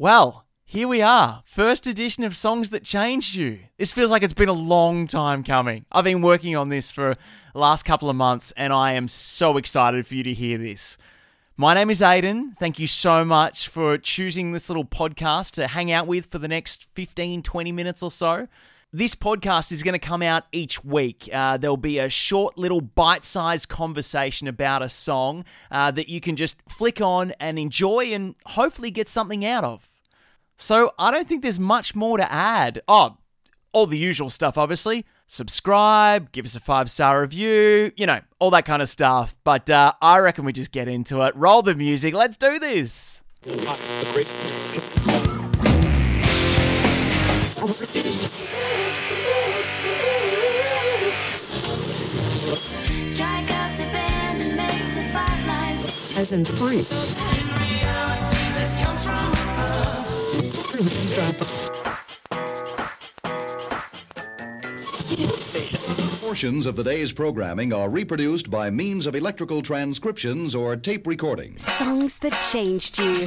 Well, here we are, first edition of Songs That Changed You. This feels like it's been a long time coming. I've been working on this for the last couple of months, and I am so excited for you to hear this. My name is Aiden. Thank you so much for choosing this little podcast to hang out with for the next 15, 20 minutes or so. This podcast is going to come out each week. Uh, there'll be a short little bite sized conversation about a song uh, that you can just flick on and enjoy and hopefully get something out of. So I don't think there's much more to add. Oh, all the usual stuff, obviously. Subscribe, give us a five star review, you know, all that kind of stuff. But uh, I reckon we just get into it. Roll the music. Let's do this. Peasants Point. Portions of the day's programming are reproduced by means of electrical transcriptions or tape recordings. Songs that changed you.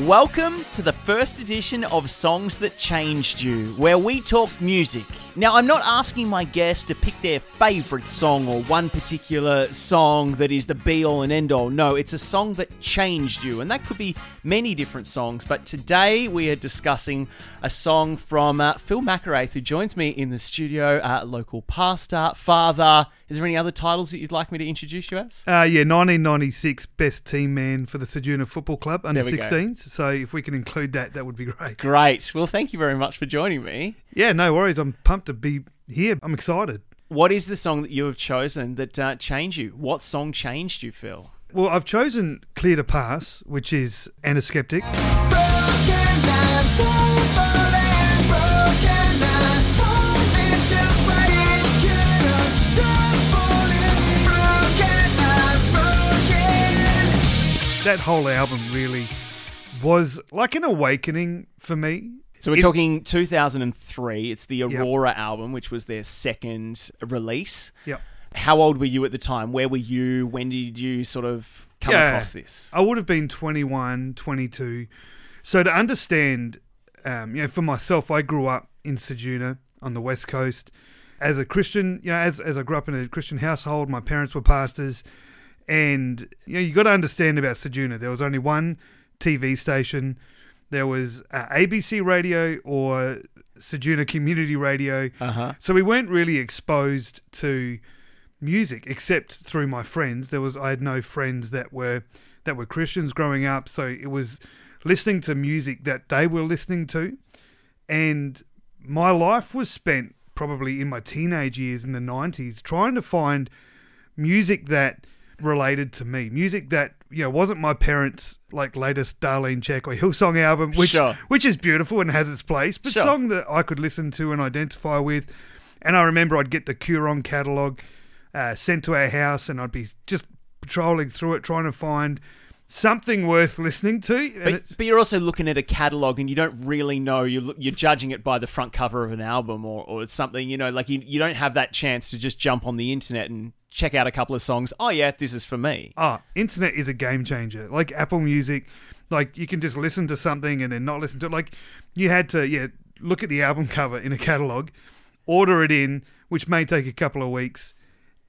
Welcome to the first edition of Songs That Changed You, where we talk music. Now, I'm not asking my guests to pick their favourite song or one particular song that is the be all and end all. No, it's a song that changed you, and that could be many different songs. But today we are discussing a song from uh, Phil McIlwraith, who joins me in the studio, uh, local pastor, father. Is there any other titles that you'd like me to introduce you as? Uh, yeah, 1996 best team man for the Ceduna Football Club under There we go. 16s. So if we can include that, that would be great. Great. Well, thank you very much for joining me. Yeah, no worries. I'm pumped to be here. I'm excited. What is the song that you have chosen that uh, changed you? What song changed you, Phil? Well, I've chosen Clear to Pass, which is Antiskeptic. That whole album really was like an awakening for me. So we're It- talking 2003. It's the Aurora album, which was their second release. Yep. How old were you at the time? Where were you? When did you sort of come across this? I would have been 21, 22. So to understand, um, you know, for myself, I grew up in Ceduna on the west coast. As a Christian, you know, as, as I grew up in a Christian household, my parents were pastors. And, you know, you got to understand about Ceduna. There was only one TV station. There was uh, ABC radio or Ceduna Community Radio. Uh-huh. So we weren't really exposed to music except through my friends. There was I had no friends that were that were Christians growing up, so it was listening to music that they were listening to. And my life was spent probably in my teenage years in the 90s trying to find music that related to me, music that you know wasn't my parents' like latest Darlene Zschech or Hillsong album, which Sure. which is beautiful and has its place, but Sure. song that I could listen to and identify with. And I remember I'd get the Koorong catalog uh, sent to our house, and I'd be just patrolling through it trying to find something worth listening to. But, but you're also looking at a catalog and you don't really know. You're, you're judging it by the front cover of an album or, or something, you know, like you, you don't have that chance to just jump on the internet and check out a couple of songs. Oh, yeah, this is for me. Ah, internet is a game changer. Like Apple Music, like you can just listen to something and then not listen to it. Like you had to, yeah, look at the album cover in a catalog, order it in, which may take a couple of weeks,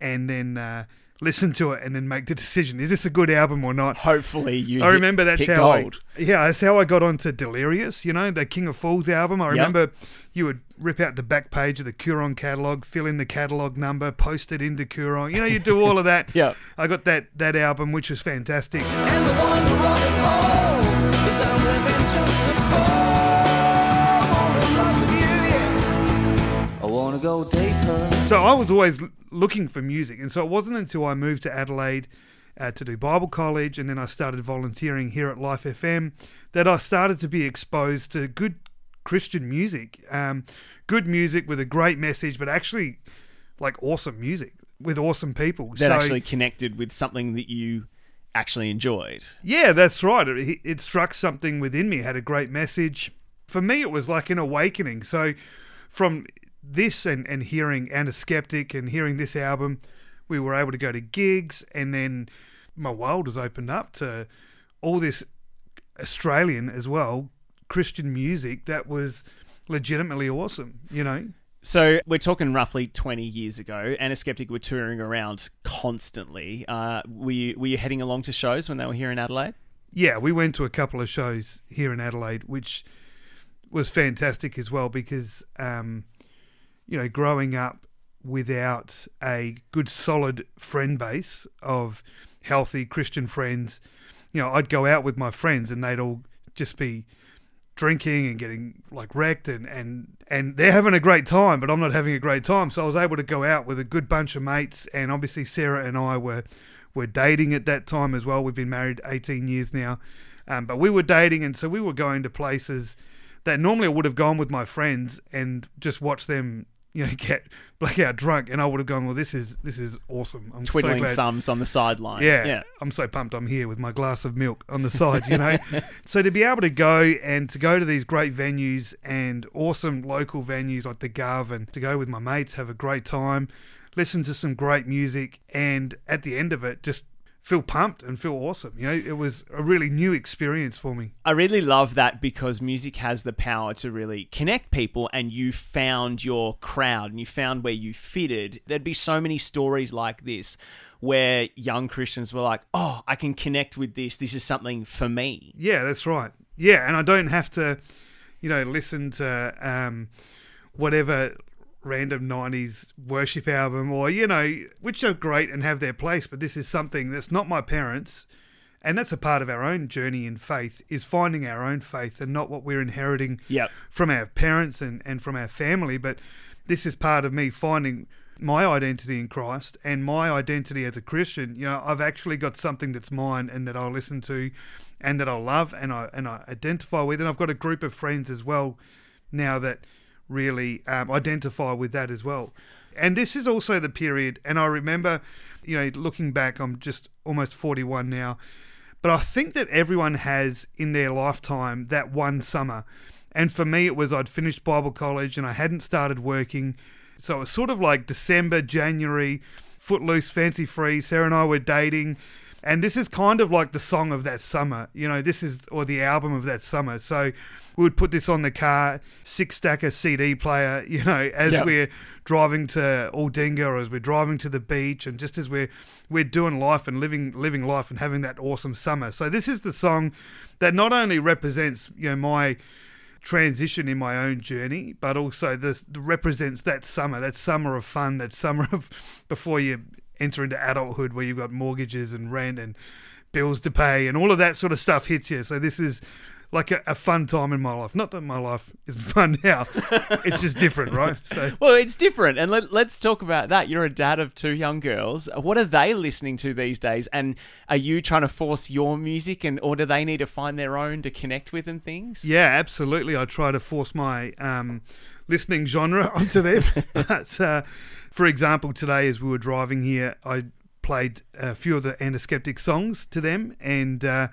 and then uh, listen to it and then make the decision: is this a good album or not? Hopefully you I hit- remember that's hit how gold. I, yeah, that's how I got onto Delirious. You know, the King of Fools album. I Yep. remember you would rip out the back page of the Koorong catalog, fill in the catalog number, post it into Koorong. You know, you do all of that. yeah I got that that album, which was fantastic. And the wonder of it all is I'm living just to fall in love with you. yeah. I wanna go deeper. So I was always looking for music, and so it wasn't until I moved to Adelaide uh, to do Bible college, and then I started volunteering here at Life FM that I started to be exposed to good Christian music, um, good music with a great message, but actually like awesome music with awesome people. that so, actually connected with something that you actually enjoyed. Yeah, that's right. It, it struck something within me, had a great message. For me, it was like an awakening. So, from this and, and hearing Antiskeptic and hearing this album, we were able to go to gigs, and then my world was opened up to all this Australian as well, Christian music that was legitimately awesome, you know? So we're talking roughly 20 years ago. Antiskeptic were touring around constantly. Uh, were, you, were you heading along to shows when they were here in Adelaide? Yeah, we went to a couple of shows here in Adelaide, which was fantastic as well because, um, you know, growing up without a good solid friend base of healthy Christian friends, you know, I'd go out with my friends and they'd all just be drinking and getting like wrecked and, and and they're having a great time but I'm not having a great time. So I was able to go out with a good bunch of mates and obviously Sarah and I were were dating at that time as well. We've been married 18 years now. Um, but we were dating and so we were going to places that normally I would have gone with my friends and just watched them you know get blackout drunk and I would have gone well this is this is awesome I'm so Twiddling glad- thumbs on the sideline. yeah, Yeah. I'm so pumped I'm here with my glass of milk on the side, you know. so to be able to go and to go to these great venues and awesome local venues like the Gov and to go with my mates, have a great time, listen to some great music and at the end of it just feel pumped and feel awesome. You know, it was a really new experience for me. I really love that because music has the power to really connect people, and you found your crowd and you found where you fitted. There'd be so many stories like this where young Christians were like, Oh, I can connect with this. This is something for me. Yeah, that's right. Yeah, and I don't have to, you know, listen to um, whatever random 90s worship album or, you know, which are great and have their place, but this is something that's not my parents. And that's a part of our own journey in faith is finding our own faith and not what we're inheriting Yep. from our parents and, and from our family. But this is part of me finding my identity in Christ and my identity as a Christian. You know, I've actually got something that's mine and that I'll listen to and that I'll love and I and I identify with. And I've got a group of friends as well now that really um, identify with that as well. And this is also the period, and I remember, you know, looking back, I'm just almost 41 now, but I think that everyone has in their lifetime that one summer. And for me, it was I'd finished Bible college and I hadn't started working. So it was sort of like December, January, footloose, fancy free. Sarah and I were dating. And this is kind of like the song of that summer, you know, this is, or the album of that summer. So we would put this on the car, six stacker CD player, you know, as Yep. we're driving to Aldinga or as we're driving to the beach and just as we're, we're doing life and living, living life and having that awesome summer. So this is the song that not only represents, you know, my, transition in my own journey, but also this represents that summer, that summer of fun, that summer of before you enter into adulthood where you've got mortgages and rent and bills to pay and all of that sort of stuff hits you. So this is like a, a fun time in my life. Not that my life isn't fun now. it's just different, right? So Well, it's different. And let, let's talk about that. You're a dad of two young girls. What are they listening to these days? And are you trying to force your music and or do they need to find their own to connect with and things? Yeah, absolutely. I try to force my um, listening genre onto them. but uh, for example, today as we were driving here, I played a few of the Antiskeptic songs to them, and uh,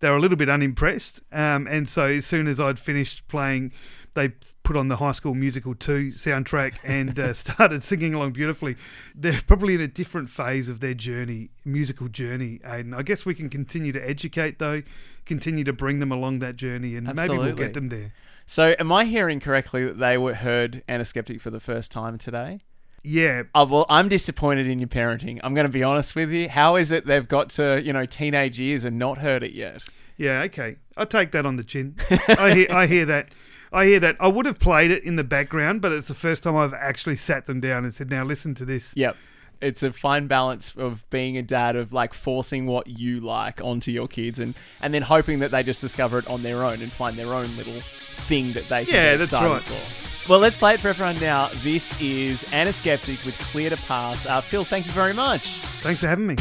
they were a little bit unimpressed. Um, and so as soon as I'd finished playing, they put on the High School Musical 2 soundtrack and uh, started singing along beautifully. They're probably in a different phase of their journey, musical journey. And I guess we can continue to educate, though, continue to bring them along that journey, and maybe we'll get them there. So am I hearing correctly that they were heard Antiskeptic for the first time today? Yeah, Oh, well, I'm disappointed in your parenting. I'm going to be honest with you. How is it they've got to, you know, teenage years and not heard it yet? yeah, okay. I take that on the chin. I hear, I hear that. I hear that. I would have played it in the background, but it's the first time I've actually sat them down and said, "Now listen to this." Yep. It's a fine balance of being a dad of like forcing what you like onto your kids and and then hoping that they just discover it on their own and find their own little thing that they can Yeah, that's right. for. Well, let's play it for everyone now. This is Antiskeptic with Clear to Pass. Uh, Phil, thank you very much. Thanks for having me.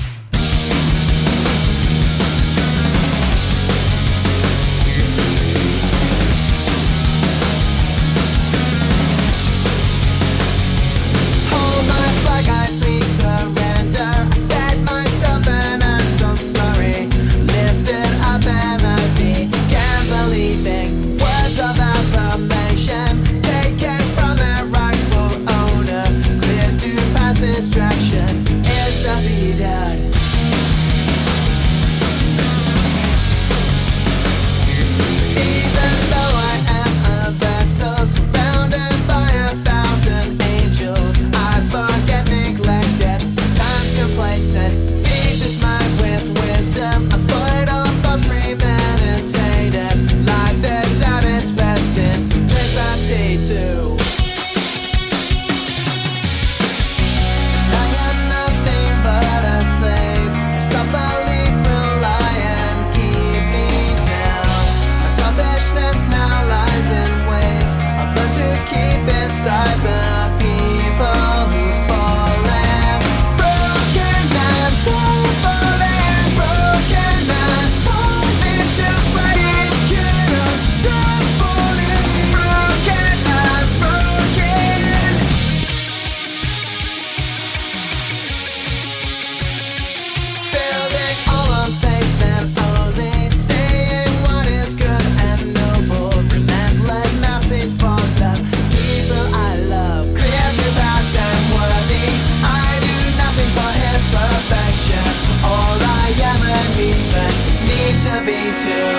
To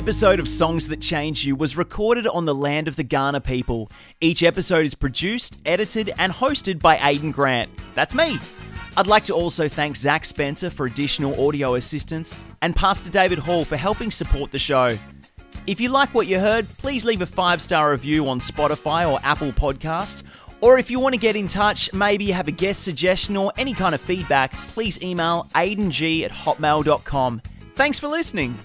episode of Songs That Change You was recorded on the land of the Kaurna people. Each episode is produced, edited, and hosted by Aiden Grant. That's me. I'd like to also thank Zach Spencer for additional audio assistance and Pastor David Hall for helping support the show. If you like what you heard, please leave a five star review on Spotify or Apple Podcasts. Or if you want to get in touch, maybe have a guest suggestion or any kind of feedback, please email aideng at hotmail.com. Thanks for listening.